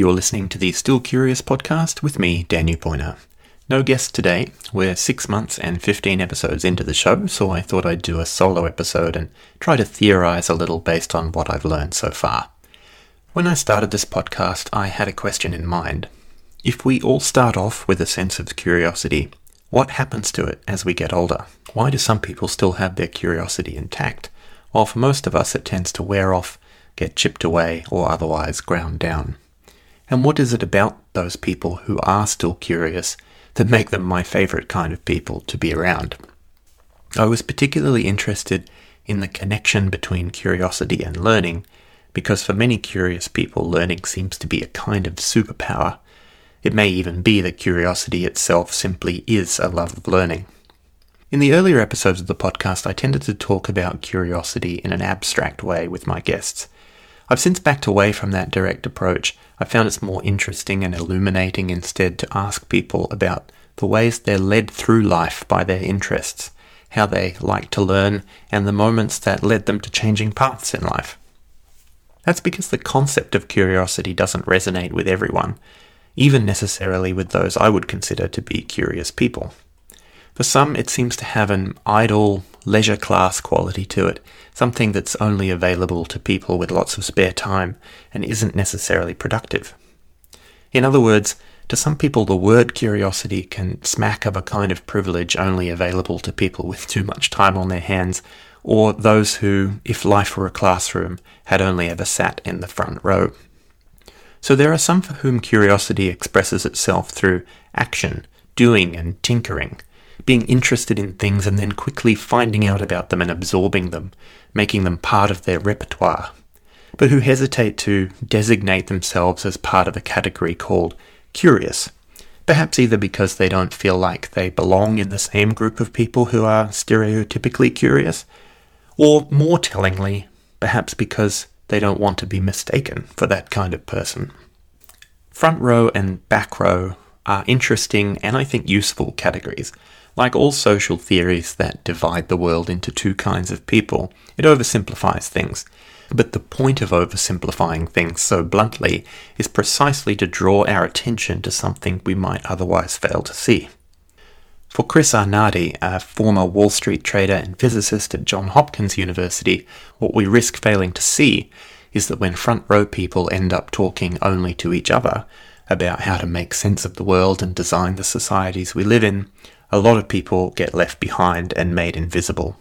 You're listening to the Still Curious podcast with me, Danu Poyner. No guest today. We're six months and 15 episodes into the show, so I thought I'd do a solo episode and try to theorize a little based on what I've learned so far. When I started this podcast, I had a question in mind. If we all start off with a sense of curiosity, what happens to it as we get older? Why do some people still have their curiosity intact, while for most of us it tends to wear off, get chipped away, or otherwise ground down? And what is it about those people who are still curious that make them my favorite kind of people to be around? I was particularly interested in the connection between curiosity and learning because for many curious people, learning seems to be a kind of superpower. It may even be that curiosity itself simply is a love of learning. In the earlier episodes of the podcast, I tended to talk about curiosity in an abstract way with my guests. I've since backed away from that direct approach. I found it's more interesting and illuminating instead to ask people about the ways they're led through life by their interests, how they like to learn, and the moments that led them to changing paths in life. That's because the concept of curiosity doesn't resonate with everyone, even necessarily with those I would consider to be curious people. For some, it seems to have an idle, leisure class quality to it, something that's only available to people with lots of spare time and isn't necessarily productive. In other words, to some people, the word curiosity can smack of a kind of privilege only available to people with too much time on their hands, or those who, if life were a classroom, had only ever sat in the front row. So there are some for whom curiosity expresses itself through action, doing, and tinkering, being interested in things and then quickly finding out about them and absorbing them, making them part of their repertoire, but who hesitate to designate themselves as part of a category called curious, perhaps either because they don't feel like they belong in the same group of people who are stereotypically curious, or more tellingly, perhaps because they don't want to be mistaken for that kind of person. Front row and back row are interesting and I think useful categories. Like all social theories that divide the world into two kinds of people, it oversimplifies things. But the point of oversimplifying things so bluntly is precisely to draw our attention to something we might otherwise fail to see. For Chris Arnade, a former Wall Street trader and physicist at Johns Hopkins University, what we risk failing to see is that when front row people end up talking only to each other about how to make sense of the world and design the societies we live in, a lot of people get left behind and made invisible.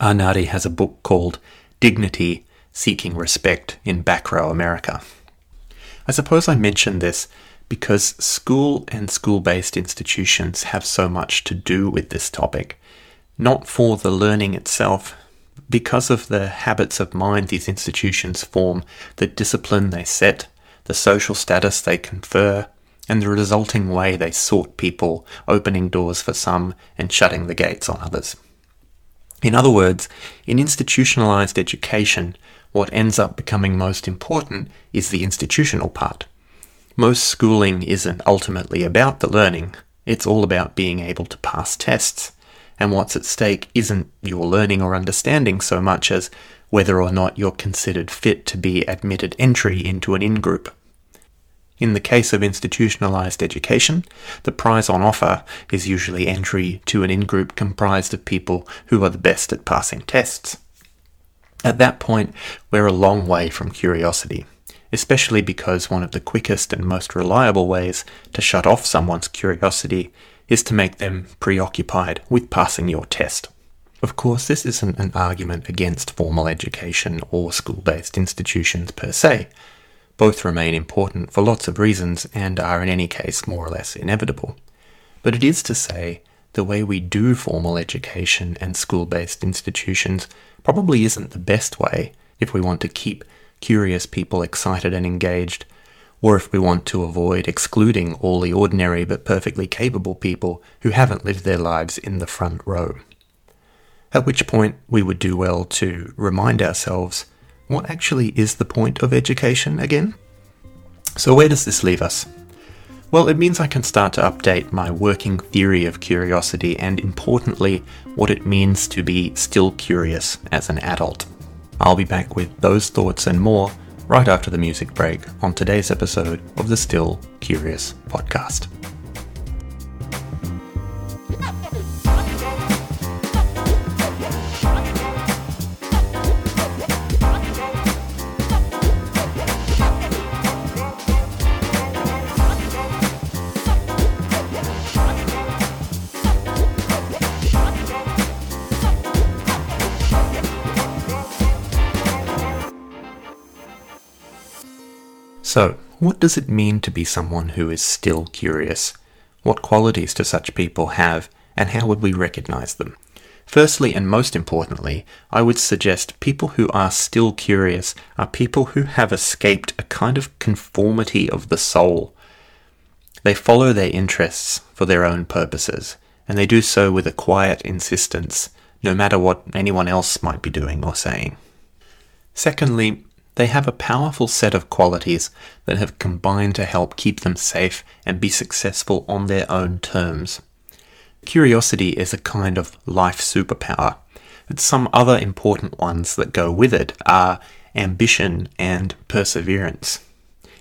Arnade has a book called Dignity Seeking Respect in Back Row America. I suppose I mention this because school and school based institutions have so much to do with this topic, not for the learning itself, because of the habits of mind these institutions form, the discipline they set, the social status they confer, and the resulting way they sort people, opening doors for some and shutting the gates on others. In other words, in institutionalized education, what ends up becoming most important is the institutional part. Most schooling isn't ultimately about the learning, it's all about being able to pass tests. And what's at stake isn't your learning or understanding so much as whether or not you're considered fit to be admitted entry into an in group. In the case of institutionalized education, the prize on offer is usually entry to an in group comprised of people who are the best at passing tests. At that point, we're a long way from curiosity, especially because one of the quickest and most reliable ways to shut off someone's curiosity is to make them preoccupied with passing your test. Of course, this isn't an argument against formal education or school based institutions per se. Both remain important for lots of reasons and are in any case more or less inevitable. But it is to say, the way we do formal education and school based institutions probably isn't the best way if we want to keep curious people excited and engaged, or if we want to avoid excluding all the ordinary but perfectly capable people who haven't lived their lives in the front row. At which point we would do well to remind ourselves what actually is the point of education again? So, where does this leave us? Well, it means I can start to update my working theory of curiosity and, importantly, what it means to be still curious as an adult. I'll be back with those thoughts and more right after the music break on today's episode of the Still Curious podcast. So, what does it mean to be someone who is still curious? What qualities do such people have, and how would we recognize them? Firstly, and most importantly, I would suggest people who are still curious are people who have escaped a kind of conformity of the soul. They follow their interests for their own purposes, and they do so with a quiet insistence, no matter what anyone else might be doing or saying. Secondly, they have a powerful set of qualities that have combined to help keep them safe and be successful on their own terms. Curiosity is a kind of life superpower, but some other important ones that go with it are ambition and perseverance.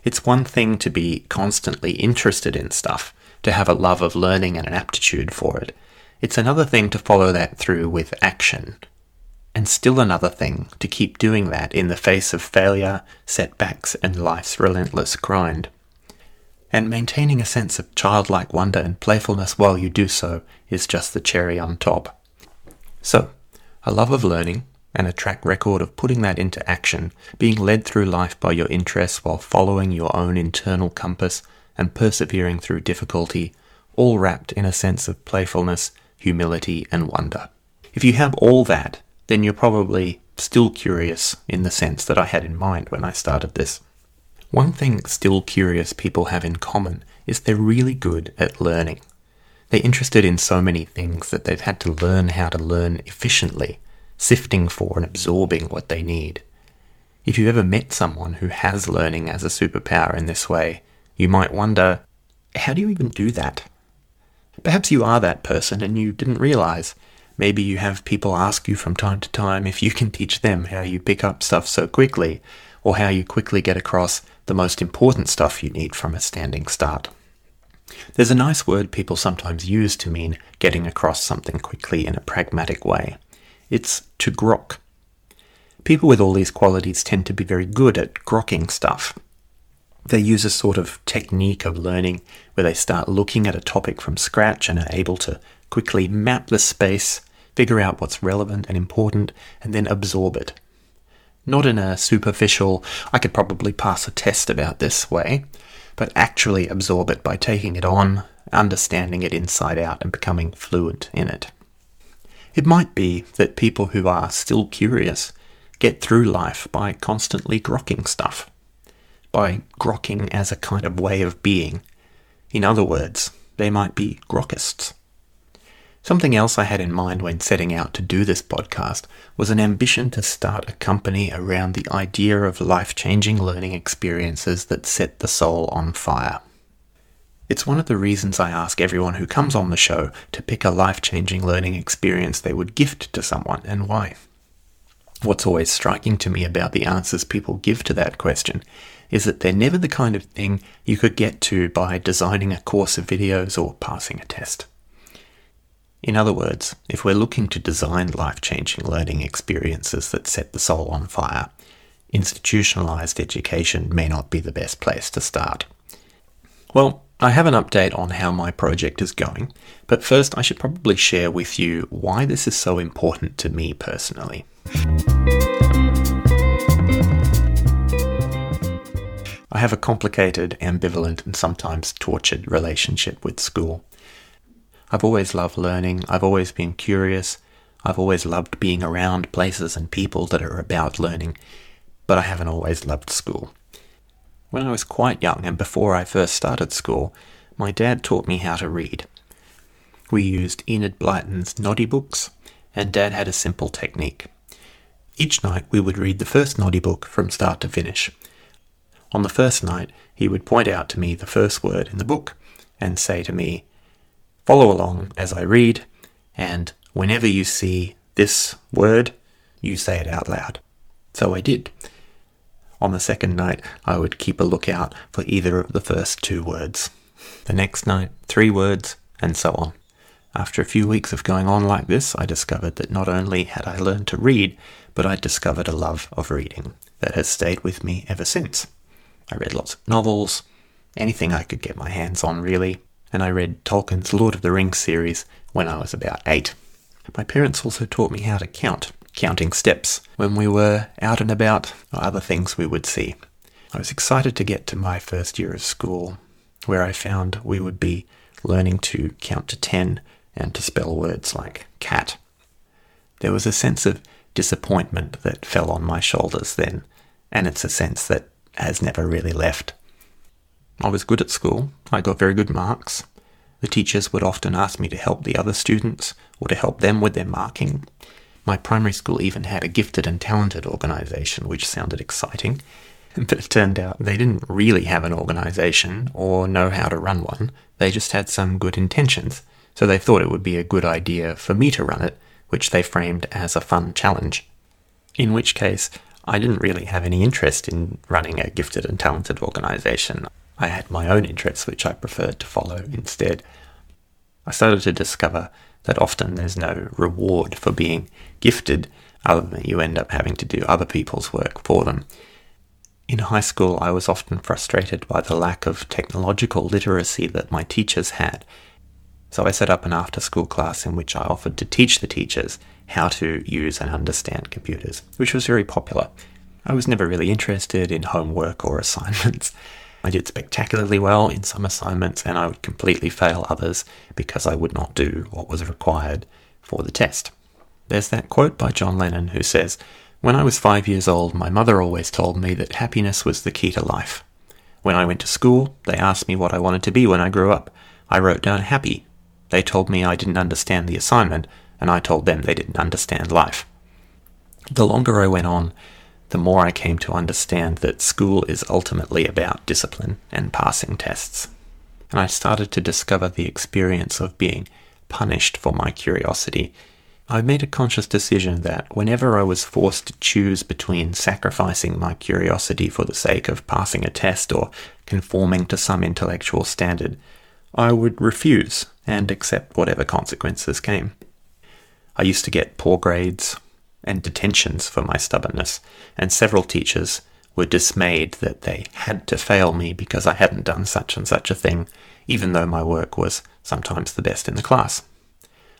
It's one thing to be constantly interested in stuff, to have a love of learning and an aptitude for it. It's another thing to follow that through with action, and still another thing to keep doing that in the face of failure, setbacks, and life's relentless grind. And maintaining a sense of childlike wonder and playfulness while you do so is just the cherry on top. So, a love of learning and a track record of putting that into action, being led through life by your interests while following your own internal compass and persevering through difficulty, all wrapped in a sense of playfulness, humility, and wonder. If you have all that, then you're probably still curious in the sense that I had in mind when I started this. One thing still curious people have in common is they're really good at learning. They're interested in so many things that they've had to learn how to learn efficiently, sifting for and absorbing what they need. If you've ever met someone who has learning as a superpower in this way, you might wonder, how do you even do that? Perhaps you are that person and you didn't realize. Maybe you have people ask you from time to time if you can teach them how you pick up stuff so quickly, or how you quickly get across the most important stuff you need from a standing start. There's a nice word people sometimes use to mean getting across something quickly in a pragmatic way. It's to grok. People with all these qualities tend to be very good at grokking stuff. They use a sort of technique of learning where they start looking at a topic from scratch and are able to quickly map the space figure out what's relevant and important, and then absorb it. Not in a superficial, I could probably pass a test about this way, but actually absorb it by taking it on, understanding it inside out, and becoming fluent in it. It might be that people who are still curious get through life by constantly grokking stuff, by grokking as a kind of way of being. In other words, they might be grokkists. Something else I had in mind when setting out to do this podcast was an ambition to start a company around the idea of life changing learning experiences that set the soul on fire. It's one of the reasons I ask everyone who comes on the show to pick a life changing learning experience they would gift to someone and why. What's always striking to me about the answers people give to that question is that they're never the kind of thing you could get to by designing a course of videos or passing a test. In other words, if we're looking to design life changing learning experiences that set the soul on fire, institutionalized education may not be the best place to start. Well, I have an update on how my project is going, but first I should probably share with you why this is so important to me personally. I have a complicated, ambivalent, and sometimes tortured relationship with school. I've always loved learning. I've always been curious. I've always loved being around places and people that are about learning, but I haven't always loved school. When I was quite young and before I first started school, my dad taught me how to read. We used Enid Blyton's Noddy books, and Dad had a simple technique. Each night we would read the first Noddy book from start to finish. On the first night, he would point out to me the first word in the book and say to me, Follow along as I read, and whenever you see this word, you say it out loud. So I did. On the second night, I would keep a lookout for either of the first two words. The next night, three words, and so on. After a few weeks of going on like this, I discovered that not only had I learned to read, but I'd discovered a love of reading that has stayed with me ever since. I read lots of novels, anything I could get my hands on, really, and I read Tolkien's Lord of the Rings series when I was about eight. My parents also taught me how to count, counting steps when we were out and about or other things we would see. I was excited to get to my first year of school, where I found we would be learning to count to ten and to spell words like cat. There was a sense of disappointment that fell on my shoulders then, and it's a sense that has never really left. I was good at school, I got very good marks. The teachers would often ask me to help the other students or to help them with their marking. My primary school even had a gifted and talented organisation, which sounded exciting. But it turned out they didn't really have an organisation or know how to run one. They just had some good intentions so they thought it would be a good idea for me to run it, which they framed as a fun challenge. In which case, I didn't really have any interest in running a gifted and talented organisation. I had my own interests which I preferred to follow instead. I started to discover that often there's no reward for being gifted other than you end up having to do other people's work for them. In high school, I was often frustrated by the lack of technological literacy that my teachers had, so I set up an after school class in which I offered to teach the teachers how to use and understand computers, which was very popular. I was never really interested in homework or assignments. I did spectacularly well in some assignments and I would completely fail others because I would not do what was required for the test. There's that quote by John Lennon who says, When I was five years old, my mother always told me that happiness was the key to life. When I went to school, they asked me what I wanted to be when I grew up. I wrote down happy they told me I didn't understand the assignment, and I told them they didn't understand life. The longer I went on, the more I came to understand that school is ultimately about discipline and passing tests. And I started to discover the experience of being punished for my curiosity. I made a conscious decision that whenever I was forced to choose between sacrificing my curiosity for the sake of passing a test or conforming to some intellectual standard, I would refuse and accept whatever consequences came. I used to get poor grades and detentions for my stubbornness, and several teachers were dismayed that they had to fail me because I hadn't done such and such a thing, even though my work was sometimes the best in the class.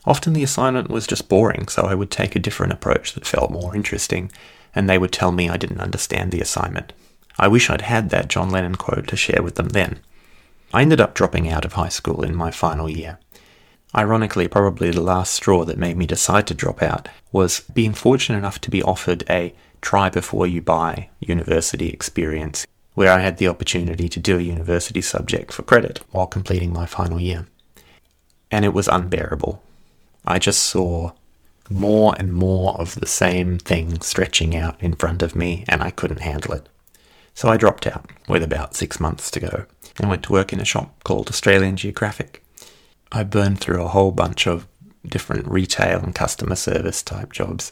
Often the assignment was just boring, so I would take a different approach that felt more interesting, and they would tell me I didn't understand the assignment. I wish I'd had that John Lennon quote to share with them then. I ended up dropping out of high school in my final year. Ironically, probably the last straw that made me decide to drop out was being fortunate enough to be offered a try before you buy university experience, where I had the opportunity to do a university subject for credit while completing my final year. And it was unbearable. I just saw more and more of the same thing stretching out in front of me, and I couldn't handle it. So I dropped out with about six months to go and went to work in a shop called Australian Geographic. I burned through a whole bunch of different retail and customer service type jobs.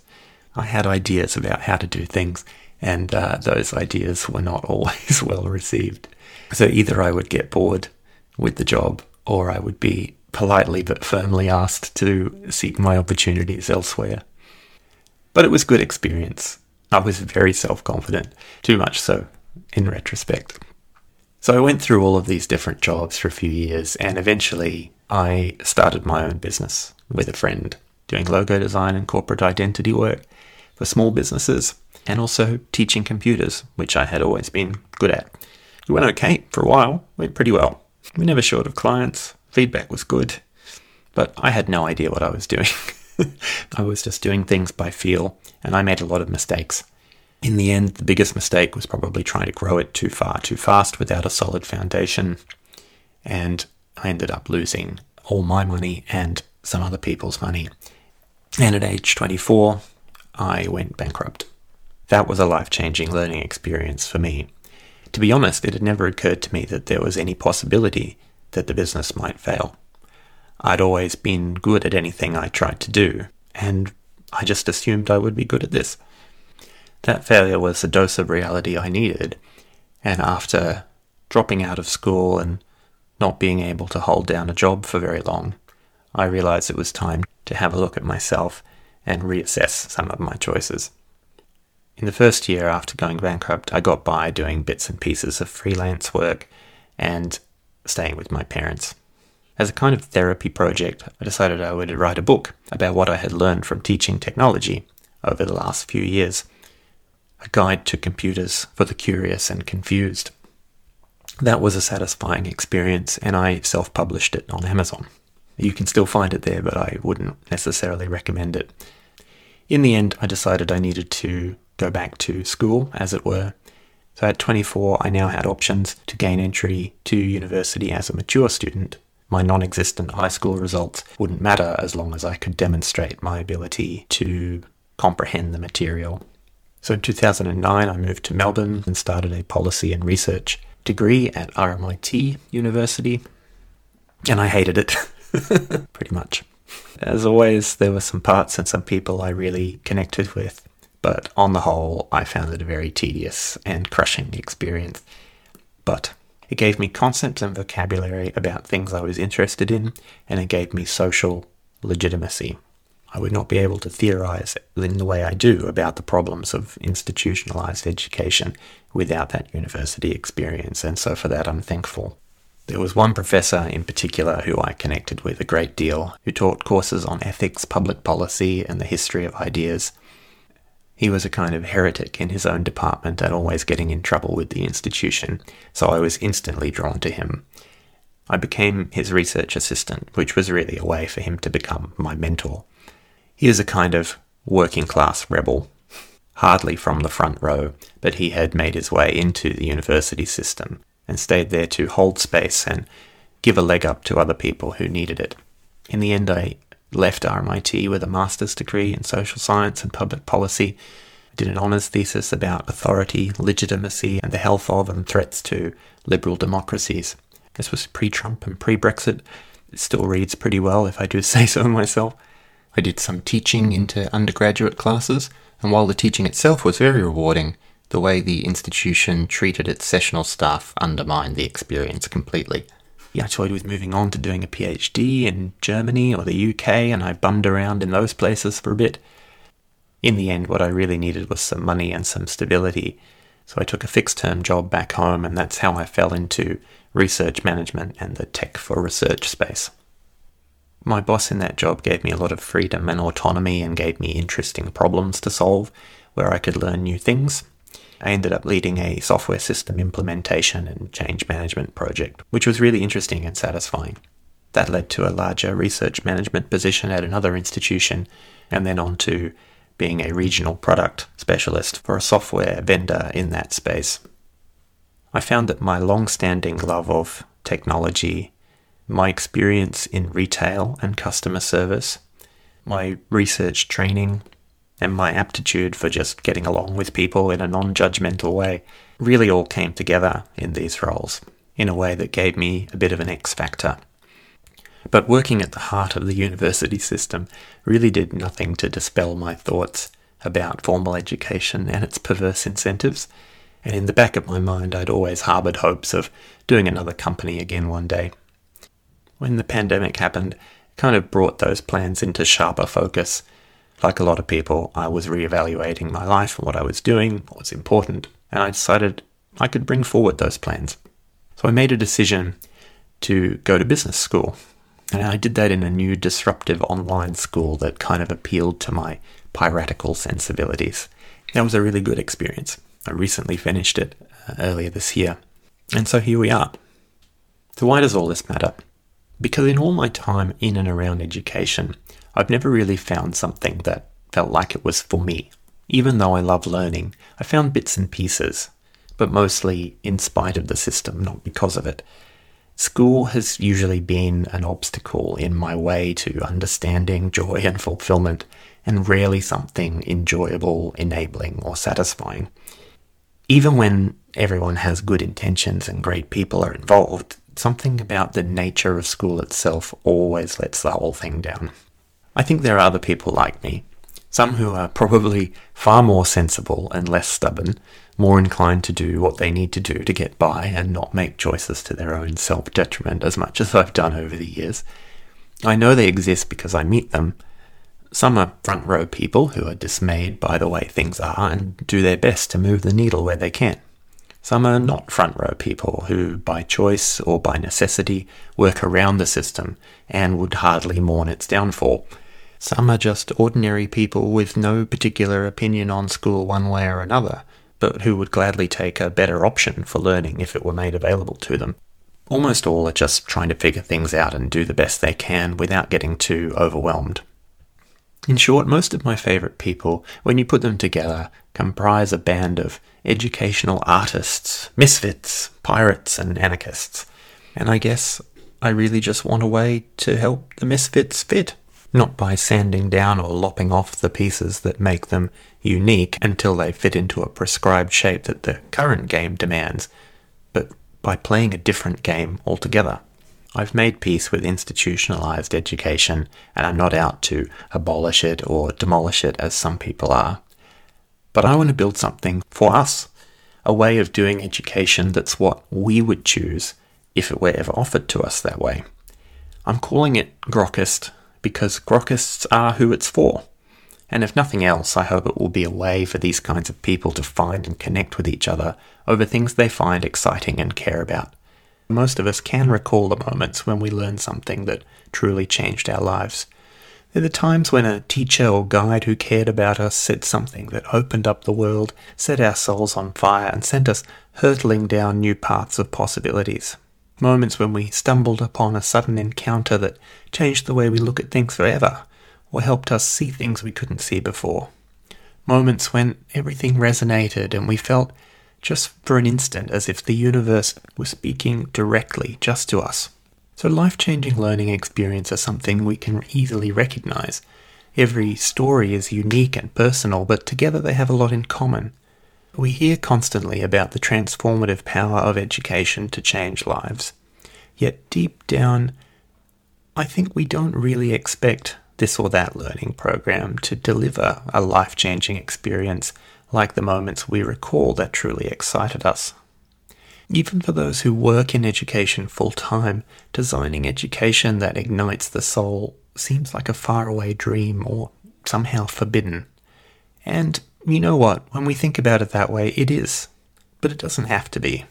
I had ideas about how to do things, and uh, those ideas were not always well received. So either I would get bored with the job, or I would be politely but firmly asked to seek my opportunities elsewhere. But it was good experience. I was very self confident, too much so in retrospect. So I went through all of these different jobs for a few years and eventually I started my own business with a friend doing logo design and corporate identity work for small businesses and also teaching computers, which I had always been good at. It went okay for a while, went pretty well. We never short of clients, feedback was good, but I had no idea what I was doing. I was just doing things by feel and I made a lot of mistakes. In the end, the biggest mistake was probably trying to grow it too far too fast without a solid foundation. And I ended up losing all my money and some other people's money. And at age 24, I went bankrupt. That was a life changing learning experience for me. To be honest, it had never occurred to me that there was any possibility that the business might fail. I'd always been good at anything I tried to do, and I just assumed I would be good at this. That failure was the dose of reality I needed, and after dropping out of school and not being able to hold down a job for very long, I realized it was time to have a look at myself and reassess some of my choices. In the first year after going bankrupt, I got by doing bits and pieces of freelance work and staying with my parents. As a kind of therapy project, I decided I would write a book about what I had learned from teaching technology over the last few years a guide to computers for the curious and confused. That was a satisfying experience, and I self published it on Amazon. You can still find it there, but I wouldn't necessarily recommend it. In the end, I decided I needed to go back to school, as it were. So at 24, I now had options to gain entry to university as a mature student. My non existent high school results wouldn't matter as long as I could demonstrate my ability to comprehend the material. So in 2009, I moved to Melbourne and started a policy and research degree at RMIT University, and I hated it pretty much. As always, there were some parts and some people I really connected with, but on the whole, I found it a very tedious and crushing experience. But it gave me concepts and vocabulary about things I was interested in, and it gave me social legitimacy. I would not be able to theorize in the way I do about the problems of institutionalized education without that university experience, and so for that I'm thankful. There was one professor in particular who I connected with a great deal, who taught courses on ethics, public policy, and the history of ideas. He was a kind of heretic in his own department and always getting in trouble with the institution, so I was instantly drawn to him. I became his research assistant, which was really a way for him to become my mentor. He is a kind of working class rebel, hardly from the front row, but he had made his way into the university system and stayed there to hold space and give a leg up to other people who needed it. In the end, I left RMIT with a master's degree in social science and public policy. I did an honours thesis about authority, legitimacy, and the health of and threats to liberal democracies. This was pre Trump and pre Brexit. It still reads pretty well, if I do say so myself. I did some teaching into undergraduate classes, and while the teaching itself was very rewarding, the way the institution treated its sessional staff undermined the experience completely. Yeah, I toyed with moving on to doing a PhD in Germany or the UK, and I bummed around in those places for a bit. In the end, what I really needed was some money and some stability, so I took a fixed term job back home, and that's how I fell into research management and the tech for research space. My boss in that job gave me a lot of freedom and autonomy and gave me interesting problems to solve where I could learn new things. I ended up leading a software system implementation and change management project, which was really interesting and satisfying. That led to a larger research management position at another institution, and then on to being a regional product specialist for a software vendor in that space. I found that my long standing love of technology my experience in retail and customer service, my research training, and my aptitude for just getting along with people in a non judgmental way really all came together in these roles in a way that gave me a bit of an X factor. But working at the heart of the university system really did nothing to dispel my thoughts about formal education and its perverse incentives. And in the back of my mind, I'd always harboured hopes of doing another company again one day when the pandemic happened, it kind of brought those plans into sharper focus. Like a lot of people, I was reevaluating my life and what I was doing, what was important, and I decided I could bring forward those plans. So I made a decision to go to business school. And I did that in a new disruptive online school that kind of appealed to my piratical sensibilities. That was a really good experience. I recently finished it uh, earlier this year. And so here we are. So, why does all this matter? Because in all my time in and around education, I've never really found something that felt like it was for me. Even though I love learning, I found bits and pieces, but mostly in spite of the system, not because of it. School has usually been an obstacle in my way to understanding joy and fulfillment, and rarely something enjoyable, enabling, or satisfying. Even when everyone has good intentions and great people are involved, something about the nature of school itself always lets the whole thing down. I think there are other people like me Some who are probably far more sensible and less stubborn, more inclined to do what they need to do to get by and not make choices to their own self detriment as much as I've done over the years. I know they exist because I meet them. Some are front row people who are dismayed by the way things are and do their best to move the needle where they can. Some are not front row people who, by choice or by necessity, work around the system and would hardly mourn its downfall. Some are just ordinary people with no particular opinion on school one way or another, but who would gladly take a better option for learning if it were made available to them. Almost all are just trying to figure things out and do the best they can without getting too overwhelmed. In short, most of my favourite people, when you put them together, comprise a band of educational artists, misfits, pirates, and anarchists. And I guess I really just want a way to help the misfits fit, not by sanding down or lopping off the pieces that make them unique until they fit into a prescribed shape that the current game demands, but by playing a different game altogether. I've made peace with institutionalized education, and I'm not out to abolish it or demolish it as some people are. But I want to build something for us, a way of doing education that's what we would choose if it were ever offered to us that way. I'm calling it Grokkist because Grokkists are who it's for. And if nothing else, I hope it will be a way for these kinds of people to find and connect with each other over things they find exciting and care about. Most of us can recall the moments when we learned something that truly changed our lives. They're the times when a teacher or guide who cared about us said something that opened up the world, set our souls on fire, and sent us hurtling down new paths of possibilities. Moments when we stumbled upon a sudden encounter that changed the way we look at things forever or helped us see things we couldn't see before. Moments when everything resonated and we felt just for an instant as if the universe was speaking directly just to us. So, life changing learning experiences are something we can easily recognize. Every story is unique and personal, but together they have a lot in common. We hear constantly about the transformative power of education to change lives. Yet, deep down, I think we don't really expect this or that learning program to deliver a life changing experience like the moments we recall that truly excited us. Even for those who work in education full time, designing education that ignites the soul seems like a faraway dream or somehow forbidden. And you know what? When we think about it that way, it is. But it doesn't have to be.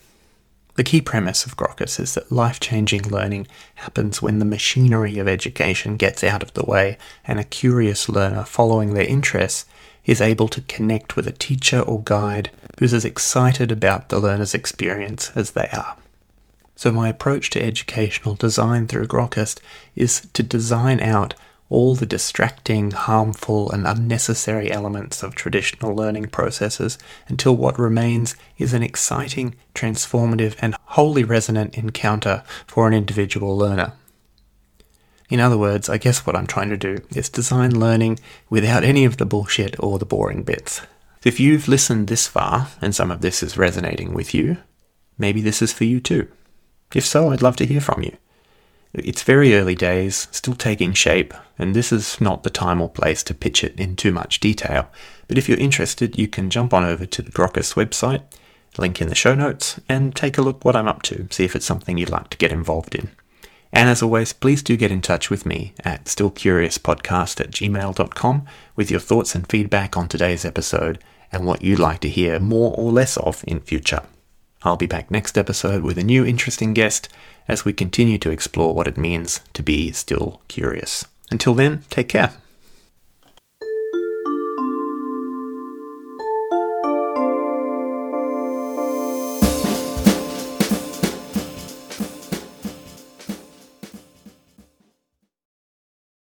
The key premise of Grokkist is that life changing learning happens when the machinery of education gets out of the way and a curious learner following their interests is able to connect with a teacher or guide who's as excited about the learner's experience as they are. So, my approach to educational design through Grokkist is to design out all the distracting, harmful, and unnecessary elements of traditional learning processes until what remains is an exciting, transformative, and wholly resonant encounter for an individual learner. In other words, I guess what I'm trying to do is design learning without any of the bullshit or the boring bits. If you've listened this far and some of this is resonating with you, maybe this is for you too. If so, I'd love to hear from you. It's very early days, still taking shape, and this is not the time or place to pitch it in too much detail. But if you're interested, you can jump on over to the Grokkist website, link in the show notes, and take a look what I'm up to, see if it's something you'd like to get involved in. And as always, please do get in touch with me at stillcuriouspodcast at gmail.com with your thoughts and feedback on today's episode and what you'd like to hear more or less of in future. I'll be back next episode with a new interesting guest as we continue to explore what it means to be still curious. Until then, take care.